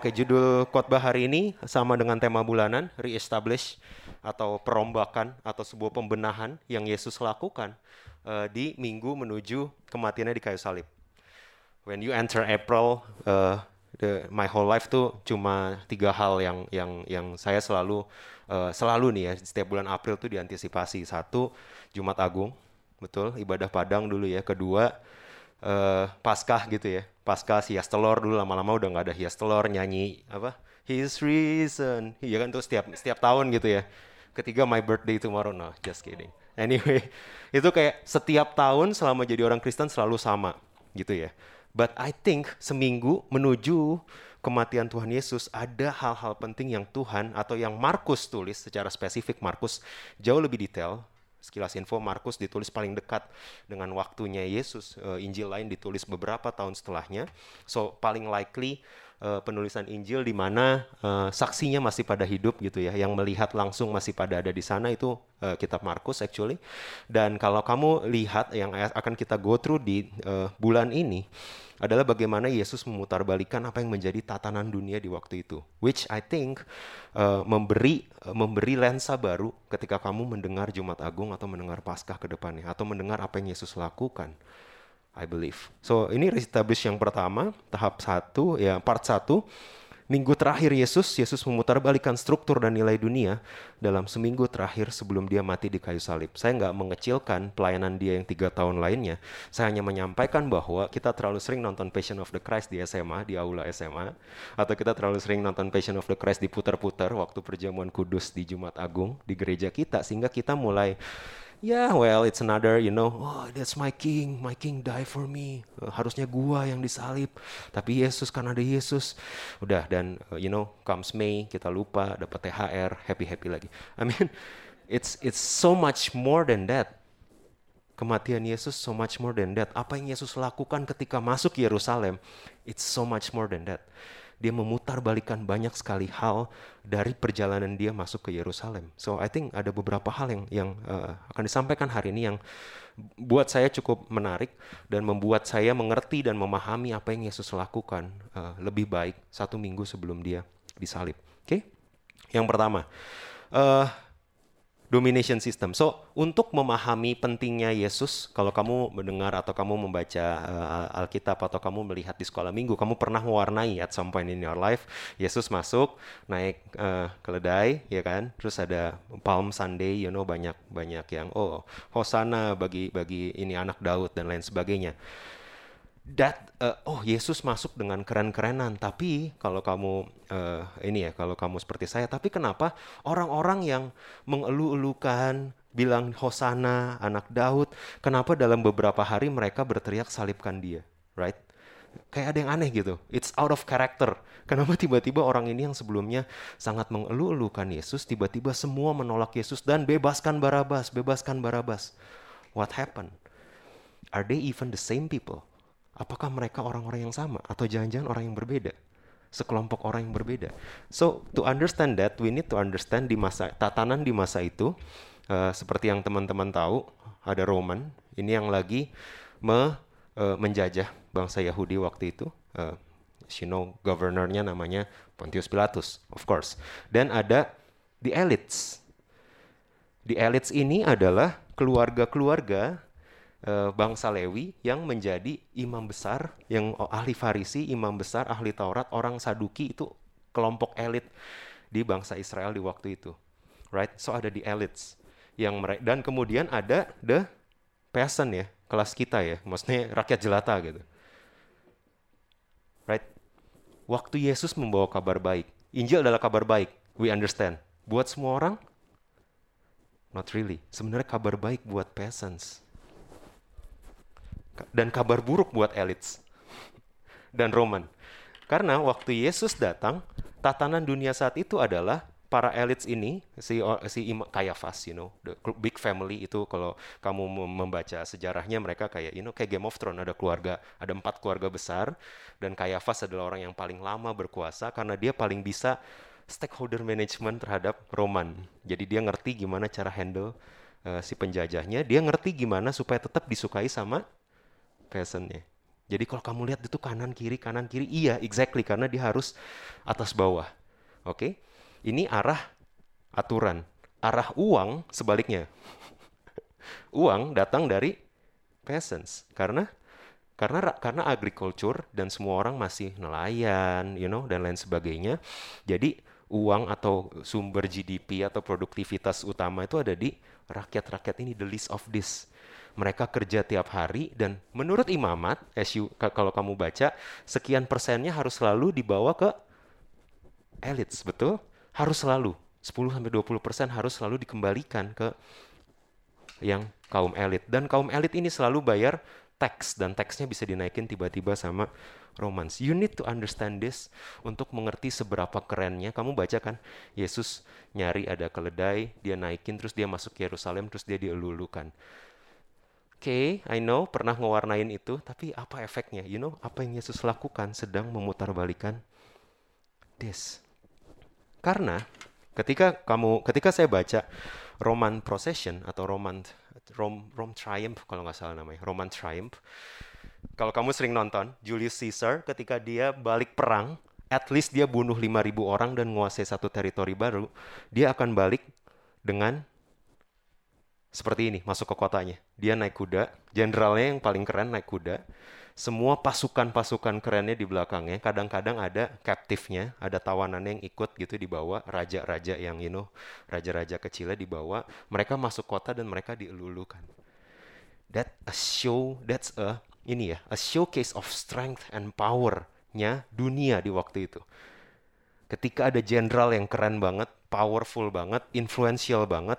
Oke, judul khotbah hari ini sama dengan tema bulanan, re-establish atau perombakan atau sebuah pembenahan yang Yesus lakukan uh, di minggu menuju kematiannya di kayu salib. When you enter April, uh, the, my whole life tuh cuma tiga hal yang yang yang saya selalu uh, selalu nih ya setiap bulan April tuh diantisipasi. Satu, Jumat Agung, betul, ibadah Padang dulu ya. Kedua, uh, Paskah gitu ya. Pasca hias telur dulu lama-lama udah nggak ada hias telur nyanyi apa His reason. Iya kan tuh setiap setiap tahun gitu ya. Ketiga my birthday tomorrow. No just kidding. Anyway itu kayak setiap tahun selama jadi orang Kristen selalu sama gitu ya. But I think seminggu menuju kematian Tuhan Yesus ada hal-hal penting yang Tuhan atau yang Markus tulis secara spesifik Markus jauh lebih detail sekilas info Markus ditulis paling dekat dengan waktunya Yesus. Uh, Injil lain ditulis beberapa tahun setelahnya. So paling likely uh, penulisan Injil di mana uh, saksinya masih pada hidup gitu ya. Yang melihat langsung masih pada ada di sana itu uh, kitab Markus actually. Dan kalau kamu lihat yang akan kita go through di uh, bulan ini adalah bagaimana Yesus memutarbalikan apa yang menjadi tatanan dunia di waktu itu, which I think uh, memberi uh, memberi lensa baru ketika kamu mendengar Jumat Agung atau mendengar Paskah ke depannya atau mendengar apa yang Yesus lakukan. I believe. So ini reestablish yang pertama, tahap satu ya part satu Minggu terakhir Yesus, Yesus memutarbalikkan struktur dan nilai dunia dalam seminggu terakhir sebelum dia mati di kayu salib. Saya nggak mengecilkan pelayanan dia yang tiga tahun lainnya. Saya hanya menyampaikan bahwa kita terlalu sering nonton Passion of the Christ di SMA, di aula SMA. Atau kita terlalu sering nonton Passion of the Christ diputar-putar waktu perjamuan kudus di Jumat Agung di gereja kita. Sehingga kita mulai yeah, well, it's another, you know, oh, that's my king, my king die for me. Uh, harusnya gua yang disalib, tapi Yesus kan ada Yesus. Udah dan uh, you know, comes May, kita lupa dapat THR, happy happy lagi. I mean, it's it's so much more than that. Kematian Yesus so much more than that. Apa yang Yesus lakukan ketika masuk Yerusalem, it's so much more than that dia memutarbalikan banyak sekali hal dari perjalanan dia masuk ke Yerusalem. So I think ada beberapa hal yang yang uh, akan disampaikan hari ini yang buat saya cukup menarik dan membuat saya mengerti dan memahami apa yang Yesus lakukan uh, lebih baik satu minggu sebelum dia disalib. Oke, okay? yang pertama. Uh, domination system. So, untuk memahami pentingnya Yesus, kalau kamu mendengar atau kamu membaca uh, Alkitab atau kamu melihat di sekolah minggu, kamu pernah mewarnai at some point in your life, Yesus masuk, naik uh, keledai, ya kan? Terus ada Palm Sunday, you know, banyak banyak yang oh, hosana bagi bagi ini anak Daud dan lain sebagainya that uh, oh Yesus masuk dengan keren-kerenan. Tapi kalau kamu uh, ini ya kalau kamu seperti saya tapi kenapa orang-orang yang mengeluh-elukan bilang hosana anak Daud kenapa dalam beberapa hari mereka berteriak salibkan dia right? Kayak ada yang aneh gitu. It's out of character. Kenapa tiba-tiba orang ini yang sebelumnya sangat mengeluh-elukan Yesus tiba-tiba semua menolak Yesus dan bebaskan Barabas bebaskan Barabas. What happened? Are they even the same people Apakah mereka orang-orang yang sama atau jangan-jangan orang yang berbeda? Sekelompok orang yang berbeda. So to understand that, we need to understand di masa tatanan di masa itu, uh, seperti yang teman-teman tahu, ada Roman ini yang lagi me, uh, menjajah bangsa Yahudi waktu itu. Uh, you know, governornya namanya Pontius Pilatus, of course. Dan ada the elites. The elites ini adalah keluarga-keluarga uh, bangsa Lewi yang menjadi imam besar, yang ahli Farisi, imam besar, ahli Taurat, orang Saduki itu kelompok elit di bangsa Israel di waktu itu. Right? So ada di elites yang mereka dan kemudian ada the peasant ya, kelas kita ya, maksudnya rakyat jelata gitu. Right? Waktu Yesus membawa kabar baik, Injil adalah kabar baik, we understand. Buat semua orang, not really. Sebenarnya kabar baik buat peasants dan kabar buruk buat elites dan Roman. Karena waktu Yesus datang, tatanan dunia saat itu adalah para elites ini si si Kayafas, you know, the big family itu kalau kamu membaca sejarahnya mereka kayak you know kayak Game of Thrones ada keluarga, ada empat keluarga besar dan Kayafas adalah orang yang paling lama berkuasa karena dia paling bisa stakeholder management terhadap Roman. Jadi dia ngerti gimana cara handle uh, si penjajahnya, dia ngerti gimana supaya tetap disukai sama peasantnya. Jadi kalau kamu lihat itu kanan kiri kanan kiri, iya exactly karena dia harus atas bawah. Oke, okay? ini arah aturan. Arah uang sebaliknya. uang datang dari peasants karena karena karena agriculture dan semua orang masih nelayan, you know, dan lain sebagainya. Jadi uang atau sumber GDP atau produktivitas utama itu ada di rakyat-rakyat ini, the least of this. Mereka kerja tiap hari dan menurut imamat, kalau kamu baca, sekian persennya harus selalu dibawa ke elites, betul? Harus selalu. 10-20 persen harus selalu dikembalikan ke yang kaum elit. Dan kaum elit ini selalu bayar teks dan teksnya bisa dinaikin tiba-tiba sama romance. You need to understand this untuk mengerti seberapa kerennya. Kamu baca kan, Yesus nyari ada keledai, dia naikin, terus dia masuk Yerusalem, terus dia dielulukan. Oke, okay, I know pernah ngewarnain itu, tapi apa efeknya? You know, apa yang Yesus lakukan sedang memutarbalikan this. Karena ketika kamu, ketika saya baca Roman Procession atau Roman Rom, Rom Triumph kalau nggak salah namanya, Roman Triumph, kalau kamu sering nonton, Julius Caesar ketika dia balik perang, at least dia bunuh 5000 orang dan menguasai satu teritori baru, dia akan balik dengan seperti ini, masuk ke kotanya. Dia naik kuda, jenderalnya yang paling keren naik kuda, semua pasukan-pasukan kerennya di belakangnya, kadang-kadang ada captive-nya, ada tawanan yang ikut gitu dibawa, raja-raja yang you know, raja-raja kecilnya dibawa, mereka masuk kota dan mereka dielulukan. That a show, that's a ini ya, a showcase of strength and power-nya dunia di waktu itu. Ketika ada jenderal yang keren banget, powerful banget, influential banget,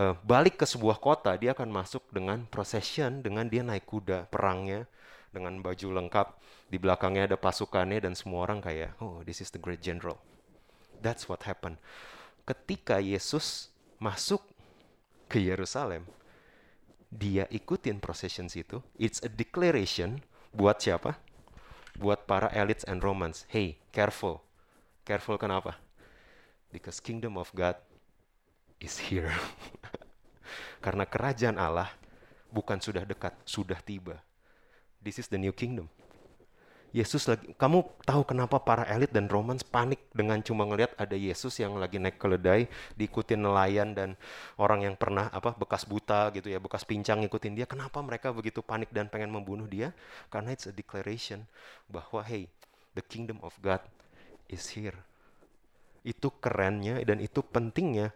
uh, balik ke sebuah kota, dia akan masuk dengan procession, dengan dia naik kuda perangnya, dengan baju lengkap, di belakangnya ada pasukannya dan semua orang kayak, oh this is the great general. That's what happened. Ketika Yesus masuk ke Yerusalem, dia ikutin processions itu, it's a declaration buat siapa? Buat para elites and Romans. Hey, careful. Careful kenapa? Because kingdom of God is here. Karena kerajaan Allah bukan sudah dekat, sudah tiba. This is the new kingdom. Yesus lagi, kamu tahu kenapa para elit dan Romans panik dengan cuma ngelihat ada Yesus yang lagi naik keledai, diikutin nelayan dan orang yang pernah apa bekas buta gitu ya, bekas pincang ngikutin dia. Kenapa mereka begitu panik dan pengen membunuh dia? Karena it's a declaration bahwa hey, the kingdom of God is here. Itu kerennya dan itu pentingnya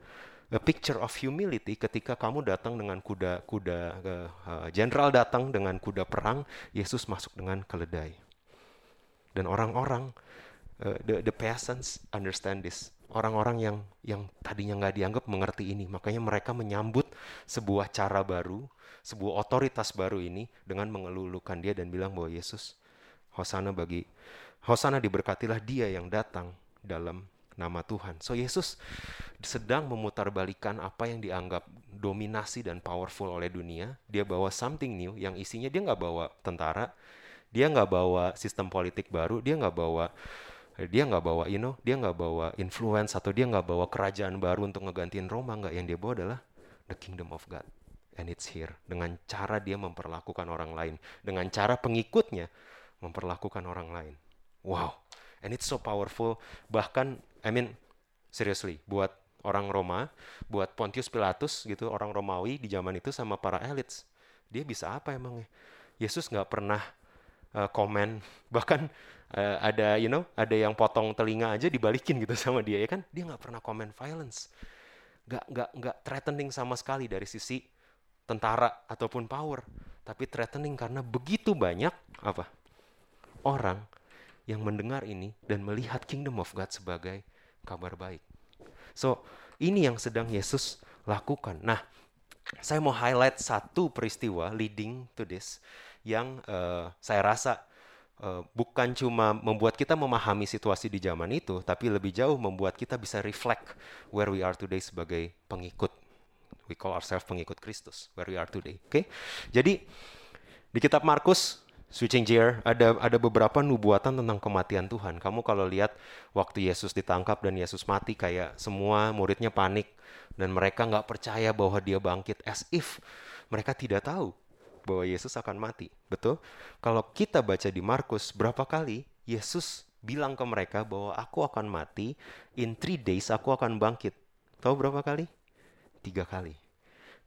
a picture of humility ketika kamu datang dengan kuda-kuda jenderal uh, datang dengan kuda perang, Yesus masuk dengan keledai. Dan orang-orang, uh, the, the peasants understand this. Orang-orang yang yang tadinya nggak dianggap mengerti ini, makanya mereka menyambut sebuah cara baru, sebuah otoritas baru ini dengan mengelulukan dia dan bilang bahwa Yesus, Hosana bagi, Hosana diberkatilah dia yang datang dalam nama Tuhan. So Yesus sedang memutarbalikan apa yang dianggap dominasi dan powerful oleh dunia. Dia bawa something new yang isinya dia nggak bawa tentara, dia nggak bawa sistem politik baru dia nggak bawa dia nggak bawa you know dia nggak bawa influence atau dia nggak bawa kerajaan baru untuk ngegantiin Roma. Nggak yang dia bawa adalah the kingdom of God. And it's here. Dengan cara dia memperlakukan orang lain. Dengan cara pengikutnya memperlakukan orang lain. Wow. And it's so powerful. Bahkan I mean seriously buat orang Roma buat Pontius Pilatus gitu orang Romawi di zaman itu sama para elites dia bisa apa emangnya Yesus nggak pernah uh, komen. Bahkan uh, ada you know ada yang potong telinga aja dibalikin gitu sama dia ya kan? Dia nggak pernah komen violence. Nggak nggak nggak threatening sama sekali dari sisi tentara ataupun power tapi threatening karena begitu banyak apa? Orang yang mendengar ini dan melihat kingdom of God sebagai kabar baik so ini yang sedang Yesus lakukan nah saya mau highlight satu peristiwa leading to this yang uh, saya rasa uh, bukan cuma membuat kita memahami situasi di zaman itu, tapi lebih jauh membuat kita bisa reflect where we are today sebagai pengikut. We call ourselves pengikut Kristus, where we are today. Oke, okay? jadi di kitab Markus switching gear, ada ada beberapa nubuatan tentang kematian Tuhan. Kamu kalau lihat waktu Yesus ditangkap dan Yesus mati kayak semua muridnya panik dan mereka nggak percaya bahwa dia bangkit as if mereka tidak tahu bahwa Yesus akan mati. Betul? Kalau kita baca di Markus berapa kali Yesus bilang ke mereka bahwa aku akan mati, in three days aku akan bangkit. Tahu berapa kali? Tiga kali.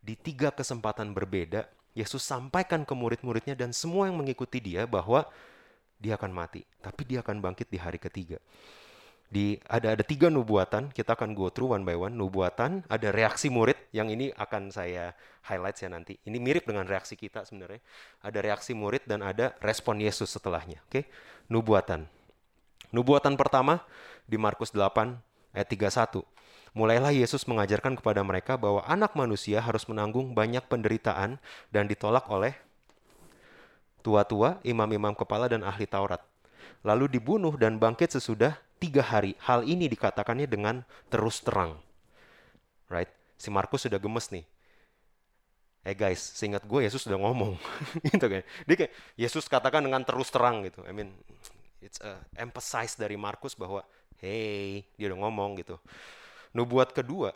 Di tiga kesempatan berbeda, Yesus sampaikan ke murid-muridnya dan semua yang mengikuti dia bahwa dia akan mati, tapi dia akan bangkit di hari ketiga. Di ada ada tiga nubuatan, kita akan go through one by one. Nubuatan, ada reaksi murid yang ini akan saya highlight ya nanti. Ini mirip dengan reaksi kita sebenarnya. Ada reaksi murid dan ada respon Yesus setelahnya. Oke, okay? nubuatan. Nubuatan pertama di Markus 8 ayat 31 mulailah Yesus mengajarkan kepada mereka bahwa anak manusia harus menanggung banyak penderitaan dan ditolak oleh tua-tua, imam-imam kepala, dan ahli Taurat. Lalu dibunuh dan bangkit sesudah tiga hari. Hal ini dikatakannya dengan terus terang. Right? Si Markus sudah gemes nih. Eh guys, seingat gue Yesus sudah ngomong. gitu kan. Dia kayak, Yesus katakan dengan terus terang gitu. I mean, it's a emphasize dari Markus bahwa, hey, dia udah ngomong gitu. Nubuat kedua,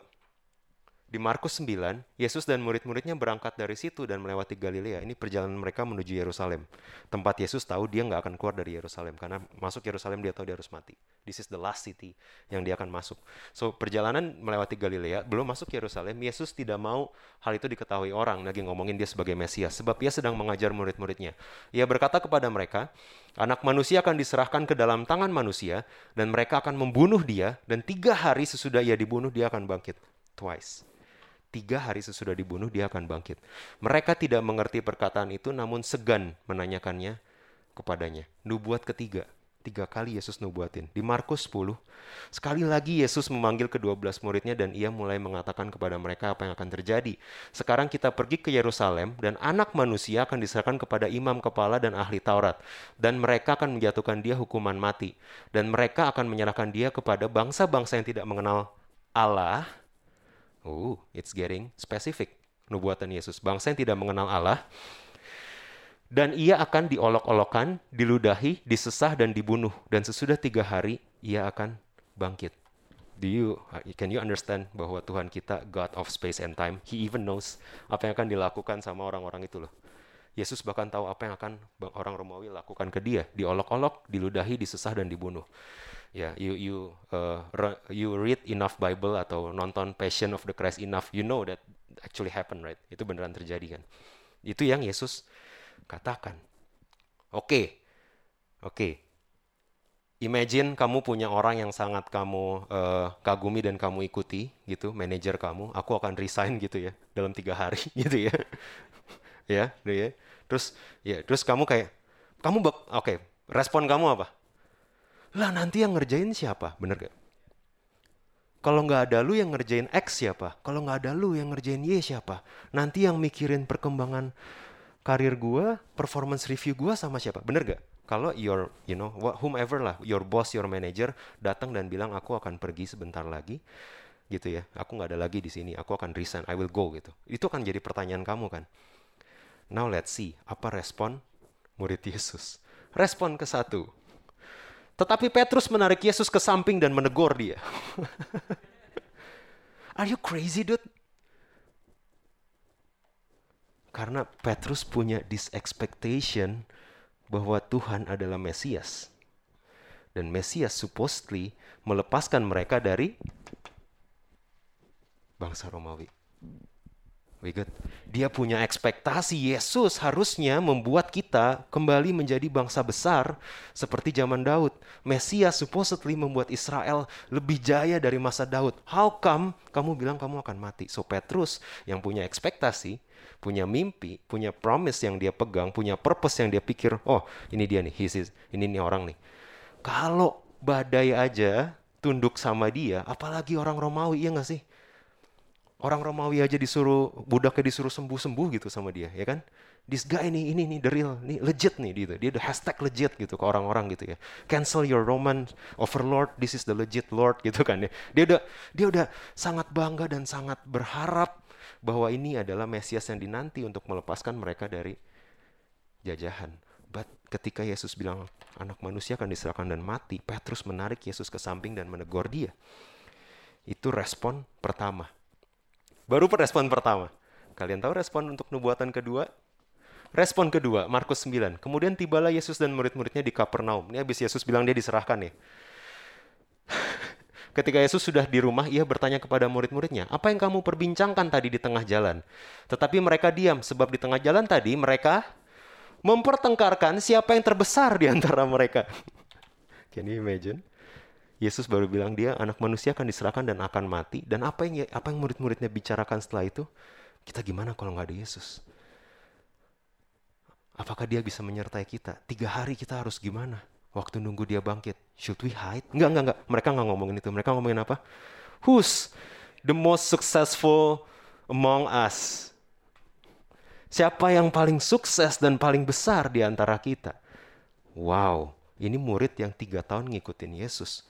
di Markus 9, Yesus dan murid-muridnya berangkat dari situ dan melewati Galilea. Ini perjalanan mereka menuju Yerusalem. Tempat Yesus tahu dia nggak akan keluar dari Yerusalem karena masuk Yerusalem dia tahu dia harus mati. This is the last city yang dia akan masuk. So perjalanan melewati Galilea belum masuk Yerusalem, Yesus tidak mau hal itu diketahui orang lagi ngomongin dia sebagai Mesias sebab ia sedang mengajar murid-muridnya. Ia berkata kepada mereka, Anak manusia akan diserahkan ke dalam tangan manusia, dan mereka akan membunuh dia, dan tiga hari sesudah ia dibunuh, dia akan bangkit. Twice. Tiga hari sesudah dibunuh, dia akan bangkit. Mereka tidak mengerti perkataan itu, namun segan menanyakannya kepadanya. Nubuat ketiga, tiga kali Yesus nubuatin. Di Markus 10, sekali lagi Yesus memanggil kedua belas muridnya dan ia mulai mengatakan kepada mereka apa yang akan terjadi. Sekarang kita pergi ke Yerusalem dan anak manusia akan diserahkan kepada imam kepala dan ahli Taurat. Dan mereka akan menjatuhkan dia hukuman mati. Dan mereka akan menyerahkan dia kepada bangsa-bangsa yang tidak mengenal Allah. Oh, it's getting specific. Nubuatan Yesus. Bangsa yang tidak mengenal Allah dan ia akan diolok-olokan, diludahi, disesah, dan dibunuh. Dan sesudah tiga hari, ia akan bangkit. Do you, can you understand bahwa Tuhan kita God of space and time? He even knows apa yang akan dilakukan sama orang-orang itu loh. Yesus bahkan tahu apa yang akan orang Romawi lakukan ke dia, diolok-olok, diludahi, disesah dan dibunuh. Ya, yeah, you you uh, you read enough Bible atau nonton Passion of the Christ enough, you know that actually happen, right? Itu beneran terjadi kan. Itu yang Yesus katakan. Oke, okay. oke. Okay. Imagine kamu punya orang yang sangat kamu uh, kagumi dan kamu ikuti, gitu, manajer kamu. Aku akan resign gitu ya dalam tiga hari, gitu ya, ya, ya. Terus, ya, terus kamu kayak, kamu oke, okay, respon kamu apa? Lah nanti yang ngerjain siapa? Bener gak? Kalau nggak ada lu yang ngerjain X siapa? Kalau nggak ada lu yang ngerjain Y siapa? Nanti yang mikirin perkembangan karir gue, performance review gue sama siapa? Bener gak? Kalau your, you know, whomever lah, your boss, your manager datang dan bilang aku akan pergi sebentar lagi, gitu ya. Aku nggak ada lagi di sini. Aku akan resign. I will go gitu. Itu kan jadi pertanyaan kamu kan. Now let's see apa respon murid Yesus. Respon ke satu. Tetapi Petrus menarik Yesus ke samping dan menegur dia. Are you crazy, dude? Karena Petrus punya this expectation bahwa Tuhan adalah Mesias. Dan Mesias supposedly melepaskan mereka dari bangsa Romawi. We good. Dia punya ekspektasi Yesus harusnya membuat kita kembali menjadi bangsa besar seperti zaman Daud. Mesias supposedly membuat Israel lebih jaya dari masa Daud. How come kamu bilang kamu akan mati? So Petrus yang punya ekspektasi punya mimpi, punya promise yang dia pegang, punya purpose yang dia pikir, oh ini dia nih, is, ini nih orang nih. Kalau badai aja tunduk sama dia, apalagi orang Romawi, iya gak sih? Orang Romawi aja disuruh budaknya disuruh sembuh-sembuh gitu sama dia, ya kan? This guy nih, ini nih the real, nih legit nih gitu. Dia the hashtag legit gitu ke orang-orang gitu ya. Cancel your Roman overlord, this is the legit lord gitu kan ya. Dia udah dia udah sangat bangga dan sangat berharap bahwa ini adalah Mesias yang dinanti untuk melepaskan mereka dari jajahan. But ketika Yesus bilang anak manusia akan diserahkan dan mati, Petrus menarik Yesus ke samping dan menegur dia. Itu respon pertama. Baru respon pertama. Kalian tahu respon untuk nubuatan kedua? Respon kedua, Markus 9. Kemudian tibalah Yesus dan murid-muridnya di Kapernaum. Ini habis Yesus bilang dia diserahkan ya. Ketika Yesus sudah di rumah, ia bertanya kepada murid-muridnya, apa yang kamu perbincangkan tadi di tengah jalan? Tetapi mereka diam, sebab di tengah jalan tadi mereka mempertengkarkan siapa yang terbesar di antara mereka. Can you imagine? Yesus baru bilang dia anak manusia akan diserahkan dan akan mati. Dan apa yang apa yang murid-muridnya bicarakan setelah itu? Kita gimana kalau nggak ada Yesus? Apakah dia bisa menyertai kita? Tiga hari kita harus gimana? Waktu nunggu dia bangkit. Should we hide? Enggak, enggak, enggak. Mereka nggak ngomongin itu. Mereka ngomongin apa? Who's the most successful among us? Siapa yang paling sukses dan paling besar di antara kita? Wow, ini murid yang tiga tahun ngikutin Yesus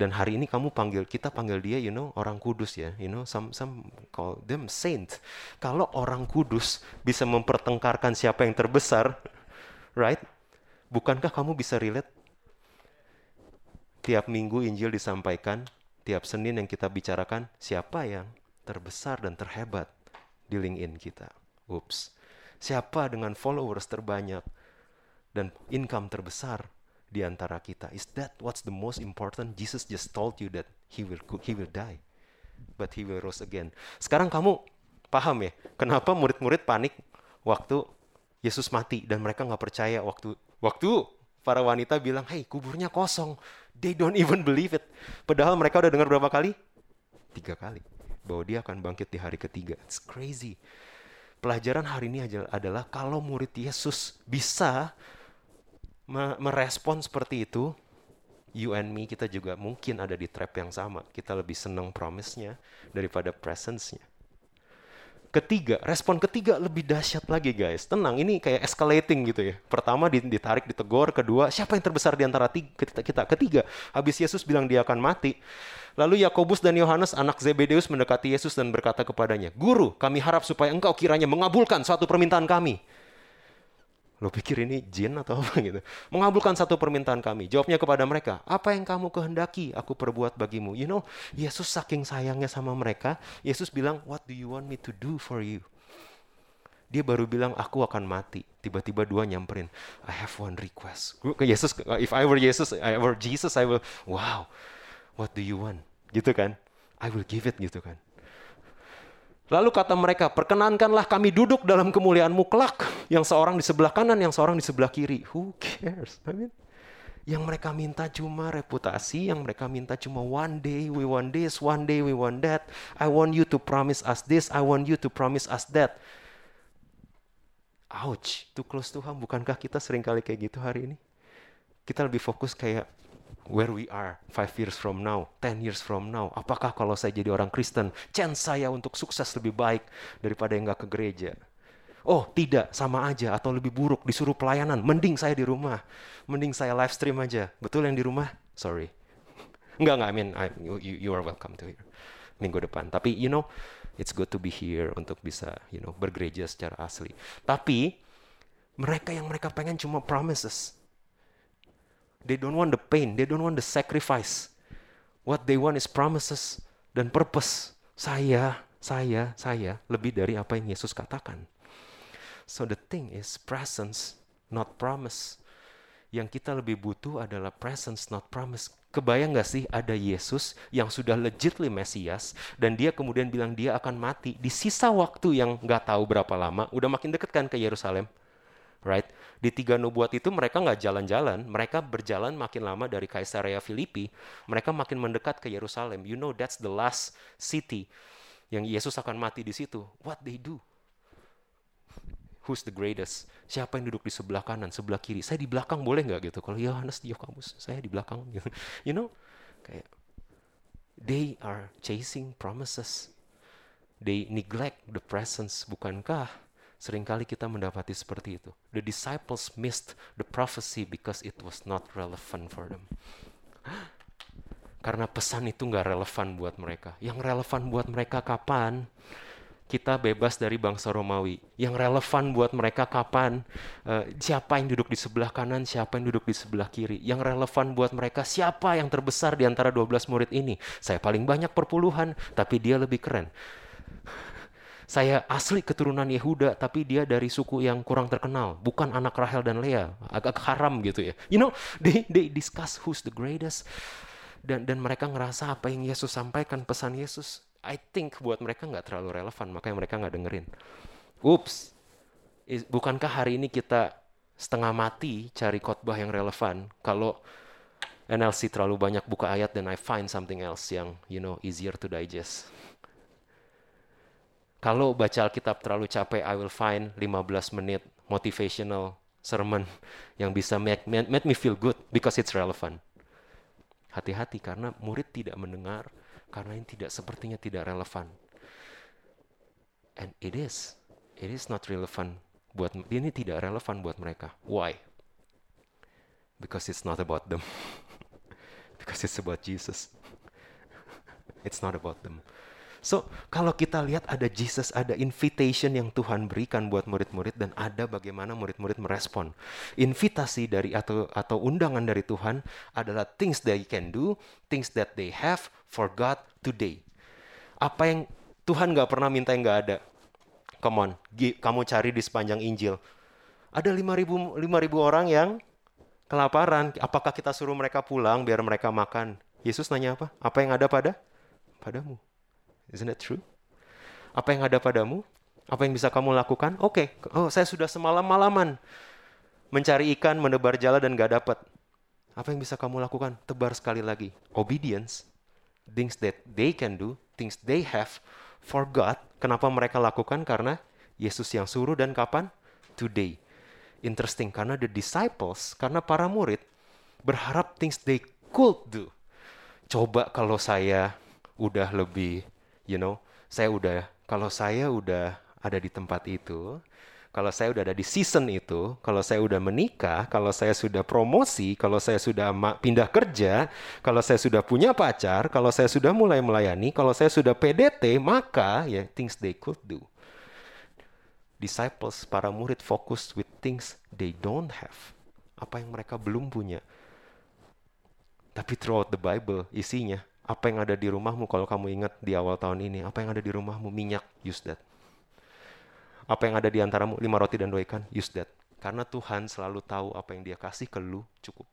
dan hari ini kamu panggil kita panggil dia you know orang kudus ya. You know some some call them saint. Kalau orang kudus bisa mempertengkarkan siapa yang terbesar right? Bukankah kamu bisa relate? Tiap minggu Injil disampaikan tiap Senin yang kita bicarakan siapa yang terbesar dan terhebat di LinkedIn kita? Ups siapa dengan followers terbanyak dan income terbesar di antara kita. Is that what's the most important? Jesus just told you that he will he will die, but he will rose again. Sekarang kamu paham ya, kenapa murid-murid panik waktu Yesus mati dan mereka nggak percaya waktu waktu para wanita bilang, hey kuburnya kosong, they don't even believe it. Padahal mereka udah dengar berapa kali? Tiga kali bahwa dia akan bangkit di hari ketiga. It's crazy. Pelajaran hari ini adalah kalau murid Yesus bisa merespon seperti itu, you and me kita juga mungkin ada di trap yang sama. Kita lebih senang promise-nya daripada presence-nya. Ketiga, respon ketiga lebih dahsyat lagi guys. Tenang, ini kayak escalating gitu ya. Pertama ditarik, ditegur. Kedua, siapa yang terbesar di antara tiga, kita? Ketiga, habis Yesus bilang dia akan mati. Lalu Yakobus dan Yohanes anak Zebedeus mendekati Yesus dan berkata kepadanya, Guru, kami harap supaya engkau kiranya mengabulkan suatu permintaan kami. Lo pikir ini jin atau apa gitu? Mengabulkan satu permintaan kami. Jawabnya kepada mereka, apa yang kamu kehendaki aku perbuat bagimu? You know, Yesus saking sayangnya sama mereka, Yesus bilang, what do you want me to do for you? Dia baru bilang, aku akan mati. Tiba-tiba dua nyamperin, I have one request. Yesus, if I were Jesus, I were Jesus, I will, wow, what do you want? Gitu kan? I will give it gitu kan. Lalu kata mereka, perkenankanlah kami duduk dalam kemuliaanmu kelak. Yang seorang di sebelah kanan, yang seorang di sebelah kiri. Who cares? I mean, yang mereka minta cuma reputasi, yang mereka minta cuma one day we want this, one day we want that. I want you to promise us this, I want you to promise us that. Ouch, too close to home. Bukankah kita sering kali kayak gitu hari ini? Kita lebih fokus kayak where we are five years from now, ten years from now. Apakah kalau saya jadi orang Kristen, chance saya untuk sukses lebih baik daripada yang nggak ke gereja? Oh tidak, sama aja atau lebih buruk disuruh pelayanan. Mending saya di rumah, mending saya live stream aja. Betul yang di rumah? Sorry, nggak nggak. I mean, I, you, you are welcome to here minggu depan. Tapi you know, it's good to be here untuk bisa you know bergereja secara asli. Tapi mereka yang mereka pengen cuma promises They don't want the pain, they don't want the sacrifice. What they want is promises dan purpose. Saya, saya, saya lebih dari apa yang Yesus katakan. So the thing is presence, not promise. Yang kita lebih butuh adalah presence, not promise. Kebayang gak sih ada Yesus yang sudah legitly Mesias dan dia kemudian bilang dia akan mati di sisa waktu yang gak tahu berapa lama, udah makin deket kan ke Yerusalem right? Di tiga nubuat itu mereka nggak jalan-jalan, mereka berjalan makin lama dari Kaisarea Filipi, mereka makin mendekat ke Yerusalem. You know that's the last city yang Yesus akan mati di situ. What they do? Who's the greatest? Siapa yang duduk di sebelah kanan, sebelah kiri? Saya di belakang boleh nggak gitu? Kalau Yohanes kamus, saya di belakang. Gitu. You know, kayak they are chasing promises. They neglect the presence. Bukankah sering kali kita mendapati seperti itu? The disciples missed the prophecy because it was not relevant for them. Karena pesan itu nggak relevan buat mereka. Yang relevan buat mereka kapan? kita bebas dari bangsa Romawi. Yang relevan buat mereka kapan? Uh, siapa yang duduk di sebelah kanan, siapa yang duduk di sebelah kiri? Yang relevan buat mereka siapa yang terbesar di antara 12 murid ini? Saya paling banyak perpuluhan, tapi dia lebih keren. Saya asli keturunan Yehuda, tapi dia dari suku yang kurang terkenal, bukan anak Rahel dan Leah, agak haram gitu ya. You know, they they discuss who's the greatest, dan dan mereka ngerasa apa yang Yesus sampaikan pesan Yesus I think buat mereka nggak terlalu relevan, makanya mereka nggak dengerin. Ups, bukankah hari ini kita setengah mati cari khotbah yang relevan kalau NLC terlalu banyak buka ayat dan I find something else yang you know easier to digest. Kalau baca Alkitab terlalu capek, I will find 15 menit motivational sermon yang bisa make, make me feel good because it's relevant. Hati-hati karena murid tidak mendengar, karena ini tidak sepertinya tidak relevan. And it is, it is not relevant buat ini tidak relevan buat mereka. Why? Because it's not about them. Because it's about Jesus. it's not about them. So, kalau kita lihat ada Jesus, ada invitation yang Tuhan berikan buat murid-murid dan ada bagaimana murid-murid merespon. Invitasi dari atau atau undangan dari Tuhan adalah things that you can do, things that they have for God today. Apa yang Tuhan nggak pernah minta yang nggak ada. Come on, kamu cari di sepanjang Injil. Ada 5.000 5.000 orang yang kelaparan. Apakah kita suruh mereka pulang biar mereka makan? Yesus nanya apa? Apa yang ada pada padamu? Isn't that true? Apa yang ada padamu? Apa yang bisa kamu lakukan? Oke, okay. oh saya sudah semalam-malaman mencari ikan, menebar jala dan gak dapat. Apa yang bisa kamu lakukan? Tebar sekali lagi. Obedience, things that they can do, things they have for God. Kenapa mereka lakukan? Karena Yesus yang suruh dan kapan? Today. Interesting, karena the disciples, karena para murid, berharap things they could do. Coba kalau saya udah lebih you know, saya udah kalau saya udah ada di tempat itu, kalau saya udah ada di season itu, kalau saya udah menikah, kalau saya sudah promosi, kalau saya sudah pindah kerja, kalau saya sudah punya pacar, kalau saya sudah mulai melayani, kalau saya sudah PDT, maka ya things they could do. Disciples, para murid fokus with things they don't have. Apa yang mereka belum punya. Tapi throughout the Bible isinya apa yang ada di rumahmu kalau kamu ingat di awal tahun ini? Apa yang ada di rumahmu? Minyak, use that. Apa yang ada di antaramu? Lima roti dan dua ikan, use that. Karena Tuhan selalu tahu apa yang dia kasih ke lu cukup.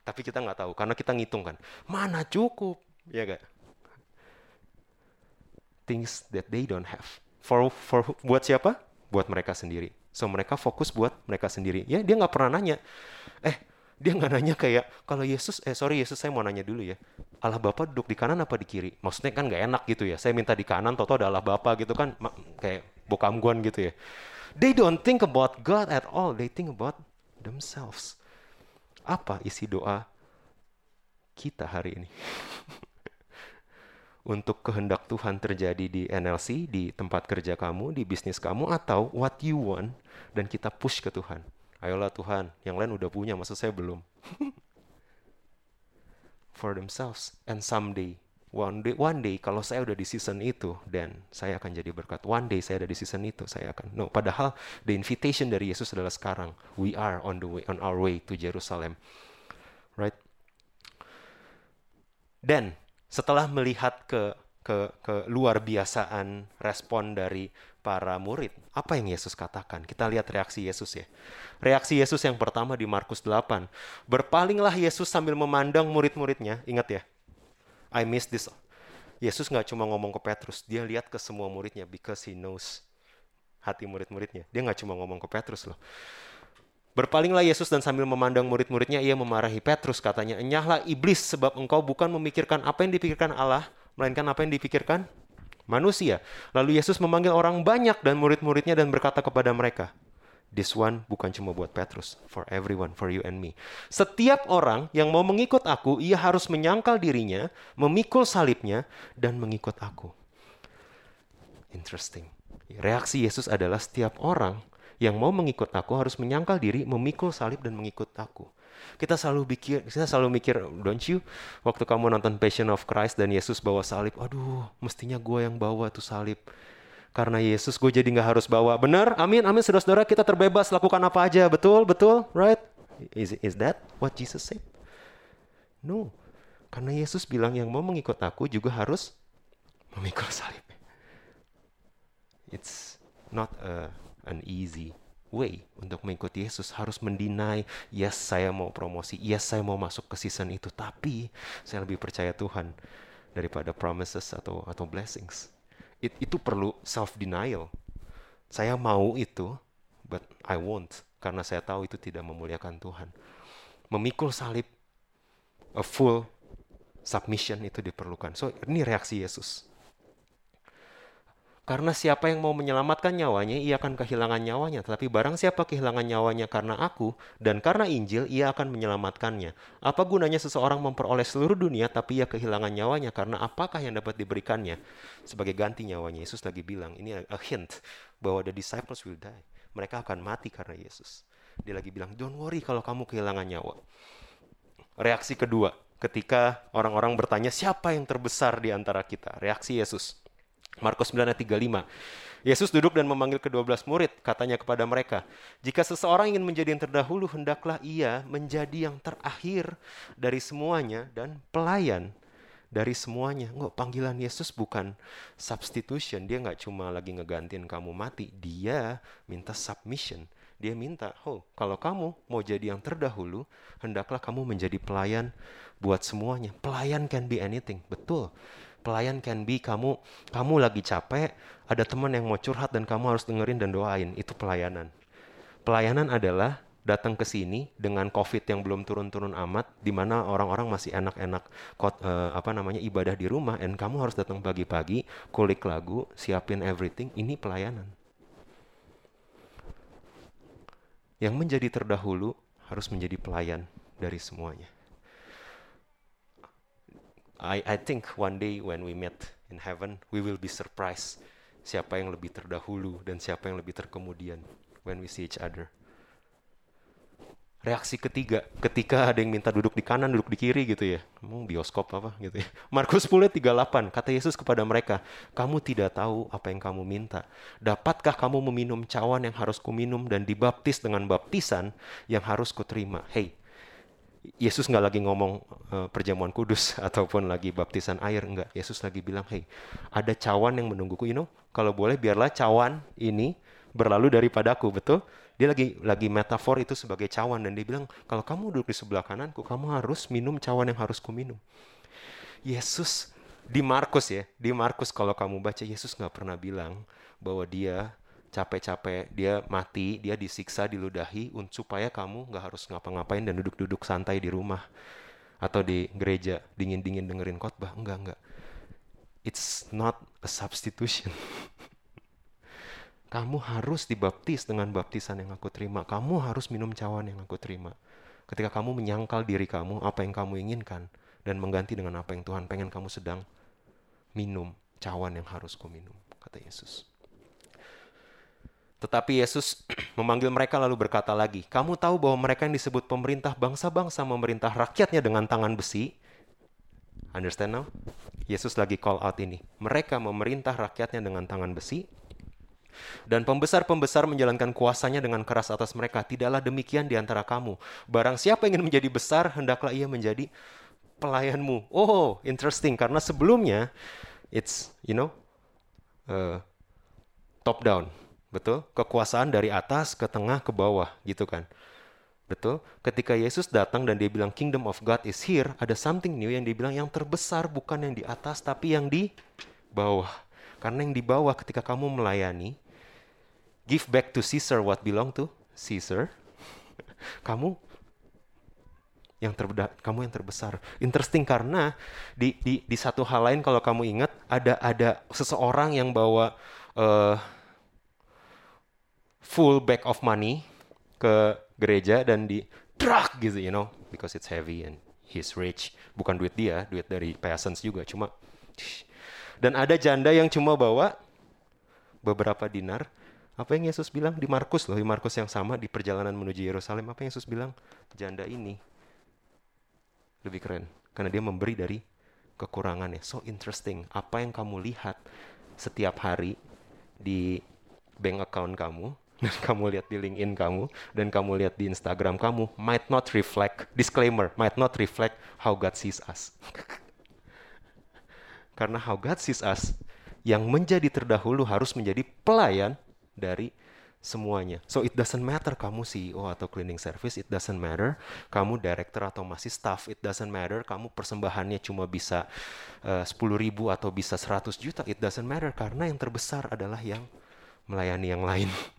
Tapi kita nggak tahu, karena kita ngitung kan. Mana cukup? Ya gak? Things that they don't have. For, for buat siapa? Buat mereka sendiri. So mereka fokus buat mereka sendiri. Ya dia nggak pernah nanya. Eh, dia nggak nanya kayak kalau Yesus eh sorry Yesus saya mau nanya dulu ya. Allah Bapa duduk di kanan apa di kiri? Maksudnya kan nggak enak gitu ya. Saya minta di kanan toto ada Allah Bapa gitu kan. Kayak bokamguan gitu ya. They don't think about God at all. They think about themselves. Apa isi doa kita hari ini? Untuk kehendak Tuhan terjadi di NLC, di tempat kerja kamu, di bisnis kamu, atau what you want, dan kita push ke Tuhan ayolah Tuhan, yang lain udah punya, maksud saya belum. For themselves and someday, one day, one day kalau saya udah di season itu, dan saya akan jadi berkat. One day saya ada di season itu, saya akan. No, padahal the invitation dari Yesus adalah sekarang. We are on the way, on our way to Jerusalem, right? Dan setelah melihat ke ke ke luar biasaan respon dari para murid. Apa yang Yesus katakan? Kita lihat reaksi Yesus ya. Reaksi Yesus yang pertama di Markus 8. Berpalinglah Yesus sambil memandang murid-muridnya. Ingat ya, I miss this. Yesus nggak cuma ngomong ke Petrus, dia lihat ke semua muridnya because he knows hati murid-muridnya. Dia nggak cuma ngomong ke Petrus loh. Berpalinglah Yesus dan sambil memandang murid-muridnya, ia memarahi Petrus katanya, Enyahlah iblis sebab engkau bukan memikirkan apa yang dipikirkan Allah, melainkan apa yang dipikirkan manusia. Lalu Yesus memanggil orang banyak dan murid-muridnya dan berkata kepada mereka, This one bukan cuma buat Petrus, for everyone, for you and me. Setiap orang yang mau mengikut aku, ia harus menyangkal dirinya, memikul salibnya, dan mengikut aku. Interesting. Reaksi Yesus adalah setiap orang yang mau mengikut aku harus menyangkal diri, memikul salib dan mengikut aku. Kita selalu mikir, kita selalu mikir, don't you? Waktu kamu nonton Passion of Christ dan Yesus bawa salib, aduh, mestinya gue yang bawa tuh salib. Karena Yesus gue jadi nggak harus bawa. Benar? Amin, amin. Saudara-saudara kita terbebas lakukan apa aja. Betul, betul, right? Is, is that what Jesus said? No. Karena Yesus bilang yang mau mengikut aku juga harus memikul salib. It's not a, an easy way untuk mengikuti Yesus harus mendinai yes saya mau promosi yes saya mau masuk ke season itu tapi saya lebih percaya Tuhan daripada promises atau atau blessings. It, itu perlu self denial saya mau itu but I won't karena saya tahu itu tidak memuliakan Tuhan. Memikul salib a full submission itu diperlukan. So ini reaksi Yesus karena siapa yang mau menyelamatkan nyawanya, ia akan kehilangan nyawanya. Tetapi barang siapa kehilangan nyawanya karena aku dan karena Injil, ia akan menyelamatkannya. Apa gunanya seseorang memperoleh seluruh dunia, tapi ia kehilangan nyawanya karena apakah yang dapat diberikannya sebagai ganti nyawanya? Yesus lagi bilang, ini a hint bahwa the disciples will die. Mereka akan mati karena Yesus. Dia lagi bilang, don't worry kalau kamu kehilangan nyawa. Reaksi kedua, ketika orang-orang bertanya, siapa yang terbesar di antara kita? Reaksi Yesus Markus 9 ayat 35. Yesus duduk dan memanggil kedua belas murid, katanya kepada mereka, Jika seseorang ingin menjadi yang terdahulu, hendaklah ia menjadi yang terakhir dari semuanya dan pelayan dari semuanya. Nggak, panggilan Yesus bukan substitution. Dia nggak cuma lagi ngegantiin kamu mati. Dia minta submission. Dia minta, oh kalau kamu mau jadi yang terdahulu, hendaklah kamu menjadi pelayan buat semuanya. Pelayan can be anything, betul. Pelayan can be kamu kamu lagi capek, ada teman yang mau curhat dan kamu harus dengerin dan doain. Itu pelayanan. Pelayanan adalah datang ke sini dengan COVID yang belum turun-turun amat, di mana orang-orang masih enak-enak uh, apa namanya ibadah di rumah, dan kamu harus datang pagi-pagi, kulik lagu, siapin everything. Ini pelayanan. Yang menjadi terdahulu harus menjadi pelayan dari semuanya. I, I think one day when we meet in heaven, we will be surprised siapa yang lebih terdahulu dan siapa yang lebih terkemudian when we see each other. Reaksi ketiga, ketika ada yang minta duduk di kanan, duduk di kiri gitu ya. Kamu bioskop apa gitu ya. Markus 10 38, kata Yesus kepada mereka, kamu tidak tahu apa yang kamu minta. Dapatkah kamu meminum cawan yang harus kuminum dan dibaptis dengan baptisan yang harus kuterima? Hey, Yesus nggak lagi ngomong uh, perjamuan kudus ataupun lagi baptisan air enggak. Yesus lagi bilang, "Hey, ada cawan yang menungguku, you know. Kalau boleh biarlah cawan ini berlalu daripadaku." Betul? Dia lagi lagi metafor itu sebagai cawan dan dia bilang, "Kalau kamu duduk di sebelah kananku, kamu harus minum cawan yang harus kuminum." Yesus di Markus ya, di Markus kalau kamu baca Yesus nggak pernah bilang bahwa dia capek-capek dia mati dia disiksa diludahi supaya kamu nggak harus ngapa-ngapain dan duduk-duduk santai di rumah atau di gereja dingin-dingin dengerin khotbah. Enggak enggak it's not a substitution. Kamu harus dibaptis dengan baptisan yang aku terima. Kamu harus minum cawan yang aku terima. Ketika kamu menyangkal diri kamu apa yang kamu inginkan dan mengganti dengan apa yang Tuhan pengen kamu sedang minum cawan yang harus ku minum kata Yesus tetapi Yesus memanggil mereka lalu berkata lagi, kamu tahu bahwa mereka yang disebut pemerintah bangsa-bangsa memerintah rakyatnya dengan tangan besi. Understand now? Yesus lagi call out ini. Mereka memerintah rakyatnya dengan tangan besi. Dan pembesar-pembesar menjalankan kuasanya dengan keras atas mereka. Tidaklah demikian di antara kamu. Barang siapa ingin menjadi besar, hendaklah ia menjadi pelayanmu. Oh, interesting. Karena sebelumnya, it's, you know, uh, top down Betul? Kekuasaan dari atas ke tengah ke bawah gitu kan. Betul? Ketika Yesus datang dan dia bilang kingdom of God is here, ada something new yang dia bilang yang terbesar bukan yang di atas tapi yang di bawah. Karena yang di bawah ketika kamu melayani, give back to Caesar what belong to Caesar. kamu yang terbeda, kamu yang terbesar. Interesting karena di, di di satu hal lain kalau kamu ingat ada ada seseorang yang bawa uh, full bag of money ke gereja dan di truck gitu you know because it's heavy and he's rich bukan duit dia duit dari peasants juga cuma dan ada janda yang cuma bawa beberapa dinar. Apa yang Yesus bilang di Markus loh, di Markus yang sama di perjalanan menuju Yerusalem. Apa yang Yesus bilang? Janda ini lebih keren karena dia memberi dari kekurangannya. So interesting. Apa yang kamu lihat setiap hari di bank account kamu dan kamu lihat di LinkedIn kamu dan kamu lihat di Instagram kamu might not reflect disclaimer might not reflect how God sees us. Karena how God sees us yang menjadi terdahulu harus menjadi pelayan dari semuanya. So it doesn't matter kamu CEO atau cleaning service, it doesn't matter kamu director atau masih staff, it doesn't matter kamu persembahannya cuma bisa eh, sepuluh ribu atau bisa 100 juta, it doesn't matter karena yang terbesar adalah yang melayani yang lain.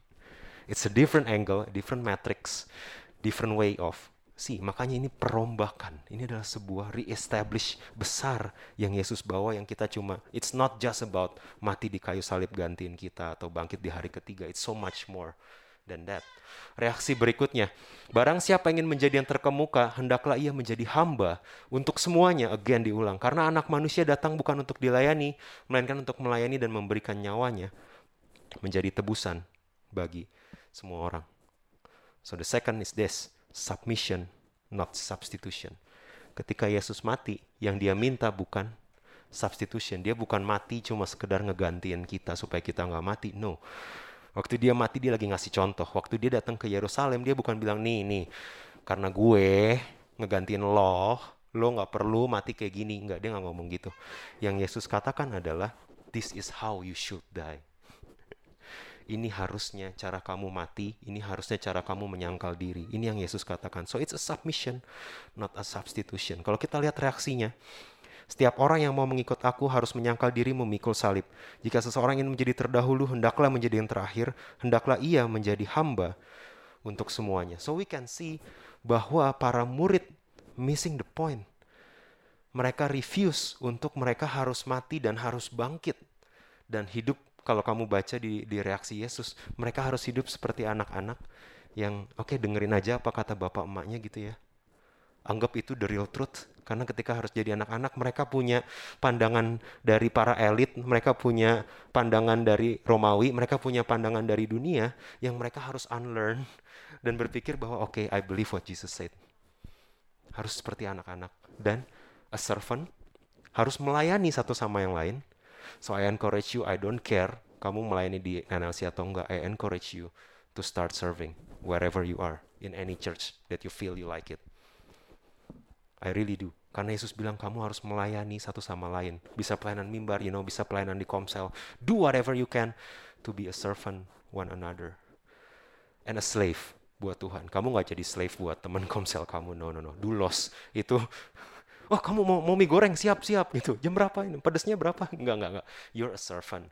It's a different angle, different matrix, different way of See, makanya ini perombakan. Ini adalah sebuah re-establish besar yang Yesus bawa yang kita cuma it's not just about mati di kayu salib gantiin kita atau bangkit di hari ketiga. It's so much more than that. Reaksi berikutnya, barang siapa ingin menjadi yang terkemuka, hendaklah ia menjadi hamba untuk semuanya. Again diulang, karena anak manusia datang bukan untuk dilayani, melainkan untuk melayani dan memberikan nyawanya menjadi tebusan bagi semua orang. So the second is this, submission, not substitution. Ketika Yesus mati, yang dia minta bukan substitution. Dia bukan mati cuma sekedar ngegantiin kita supaya kita nggak mati. No. Waktu dia mati dia lagi ngasih contoh. Waktu dia datang ke Yerusalem dia bukan bilang nih nih karena gue ngegantiin lo, lo nggak perlu mati kayak gini. Nggak dia nggak ngomong gitu. Yang Yesus katakan adalah this is how you should die ini harusnya cara kamu mati, ini harusnya cara kamu menyangkal diri. Ini yang Yesus katakan. So it's a submission, not a substitution. Kalau kita lihat reaksinya, setiap orang yang mau mengikut aku harus menyangkal diri memikul salib. Jika seseorang ingin menjadi terdahulu, hendaklah menjadi yang terakhir, hendaklah ia menjadi hamba untuk semuanya. So we can see bahwa para murid missing the point. Mereka refuse untuk mereka harus mati dan harus bangkit dan hidup kalau kamu baca di, di reaksi Yesus, mereka harus hidup seperti anak-anak yang oke okay, dengerin aja apa kata bapak emaknya gitu ya. Anggap itu the real truth karena ketika harus jadi anak-anak mereka punya pandangan dari para elit, mereka punya pandangan dari Romawi, mereka punya pandangan dari dunia yang mereka harus unlearn dan berpikir bahwa oke okay, I believe what Jesus said. Harus seperti anak-anak dan a servant harus melayani satu sama yang lain So I encourage you, I don't care kamu melayani di NLC atau enggak, I encourage you to start serving wherever you are in any church that you feel you like it. I really do. Karena Yesus bilang kamu harus melayani satu sama lain. Bisa pelayanan mimbar, you know, bisa pelayanan di komsel. Do whatever you can to be a servant one another. And a slave buat Tuhan. Kamu nggak jadi slave buat teman komsel kamu. No, no, no. Dulos. Itu oh kamu mau, mau mie goreng siap-siap gitu. Jam berapa ini? Pedesnya berapa? Enggak, enggak, enggak. You're a servant.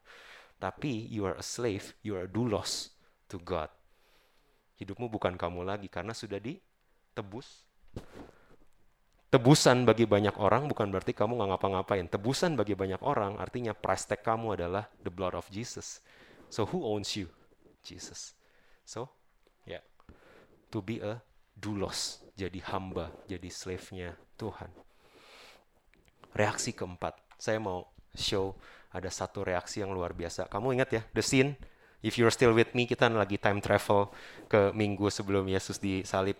Tapi you are a slave, you are a doulos to God. Hidupmu bukan kamu lagi karena sudah ditebus. Tebusan bagi banyak orang bukan berarti kamu nggak ngapa-ngapain. Tebusan bagi banyak orang artinya price tag kamu adalah the blood of Jesus. So who owns you? Jesus. So. Yeah. To be a doulos, jadi hamba, jadi slave-nya Tuhan. Reaksi keempat, saya mau show ada satu reaksi yang luar biasa. Kamu ingat ya, the scene? If you're still with me, kita lagi time travel ke minggu sebelum Yesus disalib.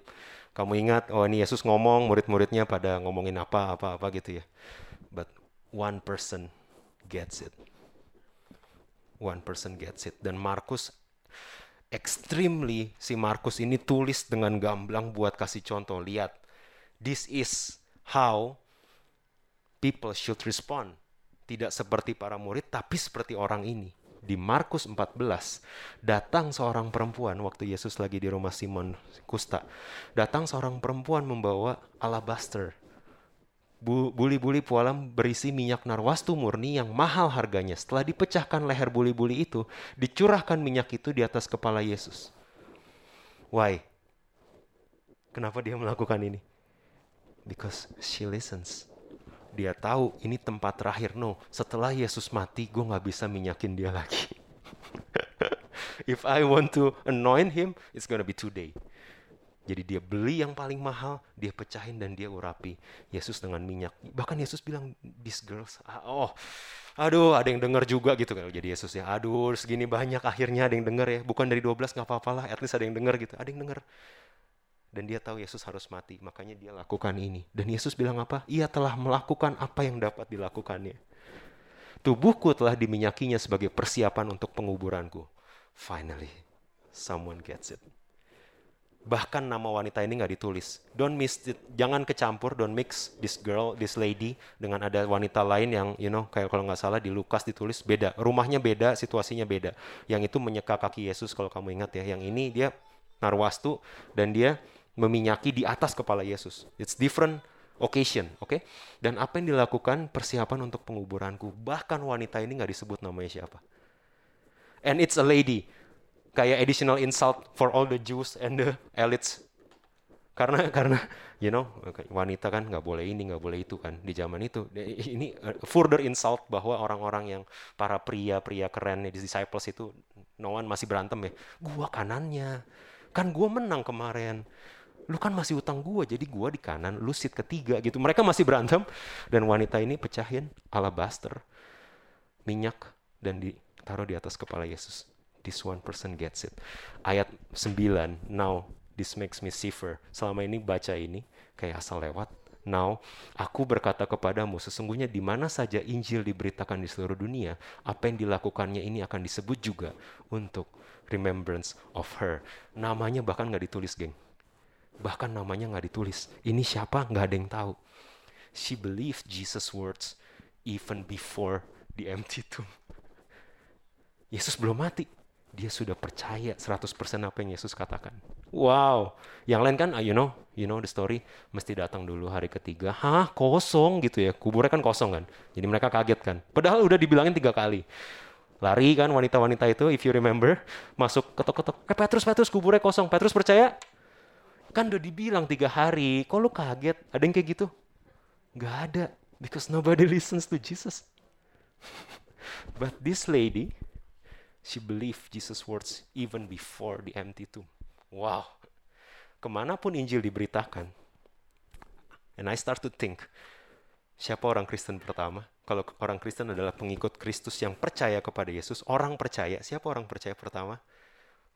Kamu ingat, oh ini Yesus ngomong, murid-muridnya pada ngomongin apa, apa, apa gitu ya. But one person gets it. One person gets it. Dan Markus extremely si Markus ini tulis dengan gamblang buat kasih contoh. Lihat, this is how people should respond. Tidak seperti para murid, tapi seperti orang ini. Di Markus 14, datang seorang perempuan waktu Yesus lagi di rumah Simon Kusta. Datang seorang perempuan membawa alabaster. Buli-buli pualam berisi minyak narwastu murni yang mahal harganya. Setelah dipecahkan leher buli-buli itu, dicurahkan minyak itu di atas kepala Yesus. Why? Kenapa dia melakukan ini? Because she listens dia tahu ini tempat terakhir. No, setelah Yesus mati, gue nggak bisa minyakin dia lagi. If I want to anoint him, it's gonna be today. Jadi dia beli yang paling mahal, dia pecahin dan dia urapi Yesus dengan minyak. Bahkan Yesus bilang, these girls, ah, oh, aduh ada yang dengar juga gitu kalau jadi Yesus ya. Aduh segini banyak akhirnya ada yang dengar ya. Bukan dari 12 nggak apa-apa lah, at least ada yang dengar gitu. Ada yang dengar. Dan dia tahu Yesus harus mati, makanya dia lakukan ini. Dan Yesus bilang apa? Ia telah melakukan apa yang dapat dilakukannya. Tubuhku telah diminyakinya sebagai persiapan untuk penguburanku. Finally, someone gets it bahkan nama wanita ini nggak ditulis. Don't miss it, jangan kecampur, don't mix this girl, this lady dengan ada wanita lain yang you know kayak kalau nggak salah di Lukas ditulis beda, rumahnya beda, situasinya beda. Yang itu menyeka kaki Yesus kalau kamu ingat ya. Yang ini dia narwastu dan dia meminyaki di atas kepala Yesus. It's different occasion, oke? Okay? Dan apa yang dilakukan persiapan untuk penguburanku. Bahkan wanita ini nggak disebut namanya siapa. And it's a lady kayak additional insult for all the Jews and the elites karena karena you know wanita kan nggak boleh ini nggak boleh itu kan di zaman itu ini uh, further insult bahwa orang-orang yang para pria-pria keren di disciples itu no one masih berantem ya gua kanannya kan gua menang kemarin lu kan masih utang gua jadi gua di kanan lu seat ketiga gitu mereka masih berantem dan wanita ini pecahin alabaster minyak dan ditaruh di atas kepala Yesus this one person gets it. Ayat 9, now this makes me shiver. Selama ini baca ini kayak asal lewat. Now, aku berkata kepadamu, sesungguhnya di mana saja Injil diberitakan di seluruh dunia, apa yang dilakukannya ini akan disebut juga untuk remembrance of her. Namanya bahkan nggak ditulis, geng. Bahkan namanya nggak ditulis. Ini siapa? Nggak ada yang tahu. She believed Jesus' words even before the empty tomb. Yesus belum mati dia sudah percaya 100% apa yang Yesus katakan. Wow, yang lain kan, you know, you know the story, mesti datang dulu hari ketiga, hah kosong gitu ya, kuburnya kan kosong kan, jadi mereka kaget kan. Padahal udah dibilangin tiga kali. Lari kan wanita-wanita itu, if you remember, masuk ketok-ketok, eh Petrus, Petrus kuburnya kosong, Petrus percaya? Kan udah dibilang tiga hari, kok lu kaget? Ada yang kayak gitu? Gak ada, because nobody listens to Jesus. But this lady, She believed Jesus' words even before the empty tomb. Wow. Ke mana pun Injil diberitakan. And I start to think, siapa orang Kristen pertama? Kalau orang Kristen adalah pengikut Kristus yang percaya kepada Yesus, orang percaya. Siapa orang percaya pertama?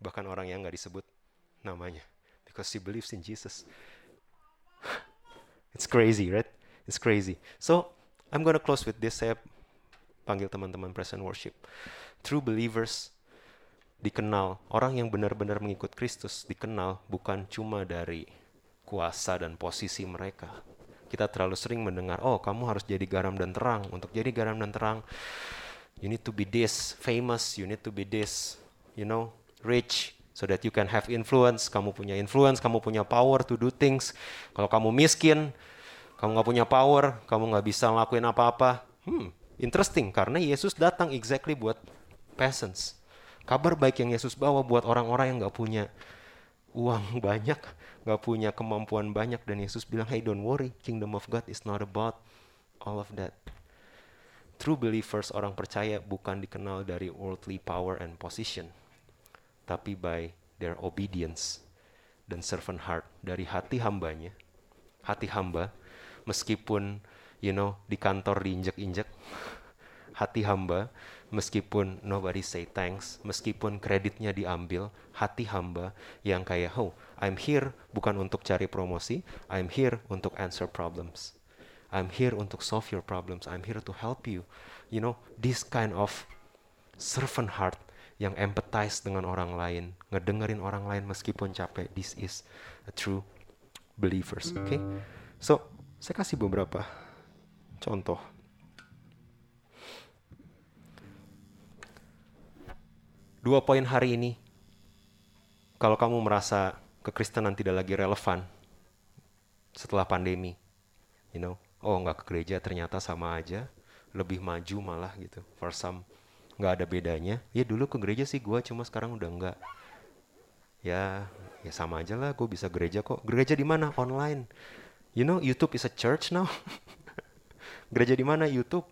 Bahkan orang yang nggak disebut namanya. Because she believes in Jesus. It's crazy, right? It's crazy. So, I'm gonna close with this. Saya panggil teman-teman present worship true believers dikenal, orang yang benar-benar mengikut Kristus dikenal bukan cuma dari kuasa dan posisi mereka. Kita terlalu sering mendengar, oh kamu harus jadi garam dan terang. Untuk jadi garam dan terang, you need to be this famous, you need to be this, you know, rich, so that you can have influence. Kamu punya influence, kamu punya power to do things. Kalau kamu miskin, kamu nggak punya power, kamu nggak bisa ngelakuin apa-apa. Hmm, interesting karena Yesus datang exactly buat peasants. Kabar baik yang Yesus bawa buat orang-orang yang gak punya uang banyak, gak punya kemampuan banyak. Dan Yesus bilang, hey don't worry, kingdom of God is not about all of that. True believers, orang percaya bukan dikenal dari worldly power and position, tapi by their obedience dan servant heart dari hati hambanya. Hati hamba, meskipun you know di kantor diinjek-injek, hati hamba meskipun nobody say thanks, meskipun kreditnya diambil, hati hamba yang kayak, oh, I'm here bukan untuk cari promosi, I'm here untuk answer problems. I'm here untuk solve your problems, I'm here to help you. You know, this kind of servant heart yang empathize dengan orang lain, ngedengerin orang lain meskipun capek. This is a true believers. Oke, okay? so saya kasih beberapa contoh. dua poin hari ini, kalau kamu merasa kekristenan tidak lagi relevan setelah pandemi, you know, oh nggak ke gereja ternyata sama aja, lebih maju malah gitu. For some nggak ada bedanya. Ya dulu ke gereja sih gue, cuma sekarang udah nggak. Ya, ya sama aja lah. Gue bisa gereja kok. Gereja di mana? Online. You know, YouTube is a church now. gereja di mana? YouTube.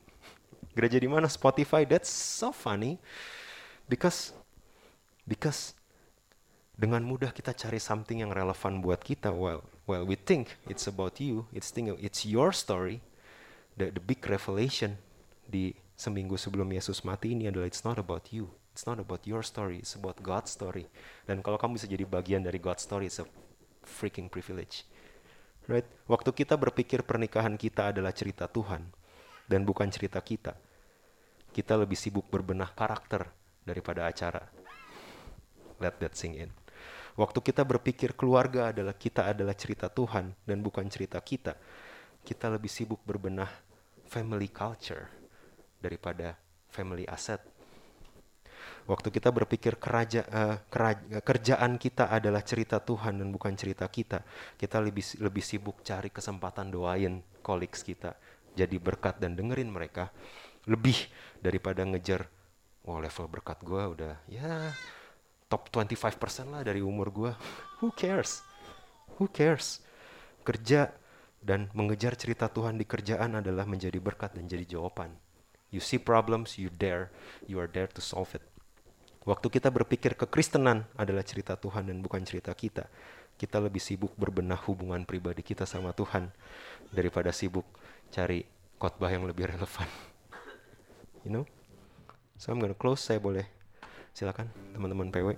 Gereja di mana? Spotify. That's so funny. Because Because dengan mudah kita cari something yang relevan buat kita well well we think it's about you it's think it's your story the the big revelation di seminggu sebelum Yesus mati ini adalah it's not about you. It's not about your story. It's about God's story. Dan kalau kamu bisa jadi bagian dari God's story it's a freaking privilege. Right? Waktu kita berpikir pernikahan kita adalah cerita Tuhan dan bukan cerita kita kita lebih sibuk berbenah karakter daripada acara. Let that sing in. Waktu kita berpikir keluarga adalah kita adalah cerita Tuhan dan bukan cerita kita, kita lebih sibuk berbenah family culture daripada family asset. Waktu kita berpikir keraja, uh, keraja, kerjaan kita adalah cerita Tuhan dan bukan cerita kita, kita lebih lebih sibuk cari kesempatan doain colleagues kita, jadi berkat dan dengerin mereka lebih daripada ngejar, oh level berkat gue udah ya top 25% lah dari umur gue. Who cares? Who cares? Kerja dan mengejar cerita Tuhan di kerjaan adalah menjadi berkat dan jadi jawaban. You see problems, you dare, you are there to solve it. Waktu kita berpikir kekristenan adalah cerita Tuhan dan bukan cerita kita, kita lebih sibuk berbenah hubungan pribadi kita sama Tuhan daripada sibuk cari khotbah yang lebih relevan. You know? So I'm gonna close, saya boleh Silakan teman-teman PW.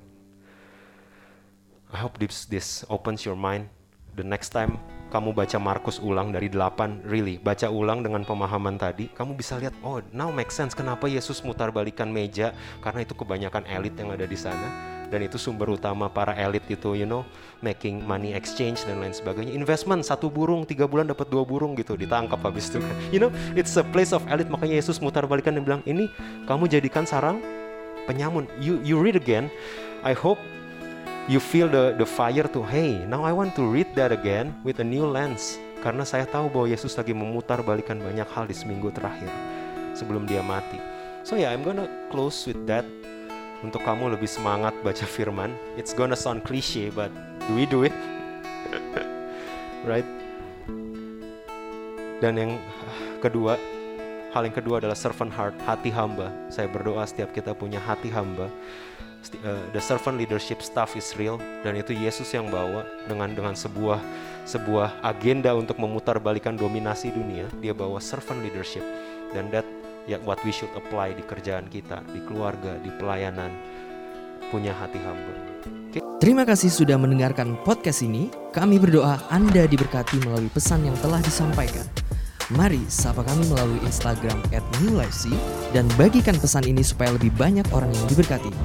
I hope this this opens your mind. The next time kamu baca Markus ulang dari 8, really, baca ulang dengan pemahaman tadi, kamu bisa lihat, oh now make sense kenapa Yesus mutar balikan meja, karena itu kebanyakan elit yang ada di sana, dan itu sumber utama para elit itu, you know, making money exchange dan lain sebagainya. Investment, satu burung, tiga bulan dapat dua burung gitu, ditangkap habis itu kan. You know, it's a place of elite, makanya Yesus mutar balikan dan bilang, ini kamu jadikan sarang penyamun. You you read again. I hope you feel the the fire to hey, now I want to read that again with a new lens. Karena saya tahu bahwa Yesus lagi memutar balikan banyak hal di seminggu terakhir sebelum dia mati. So yeah, I'm gonna close with that. Untuk kamu lebih semangat baca firman. It's gonna sound cliche, but do we do it? right? Dan yang kedua, Hal yang kedua adalah servant heart, hati hamba. Saya berdoa setiap kita punya hati hamba. Uh, the servant leadership staff is real dan itu Yesus yang bawa dengan dengan sebuah sebuah agenda untuk memutarbalikkan dominasi dunia. Dia bawa servant leadership dan that ya what we should apply di kerjaan kita, di keluarga, di pelayanan. Punya hati hamba. Okay. Terima kasih sudah mendengarkan podcast ini. Kami berdoa Anda diberkati melalui pesan yang telah disampaikan. Mari sapa kami melalui Instagram @newlifec dan bagikan pesan ini supaya lebih banyak orang yang diberkati.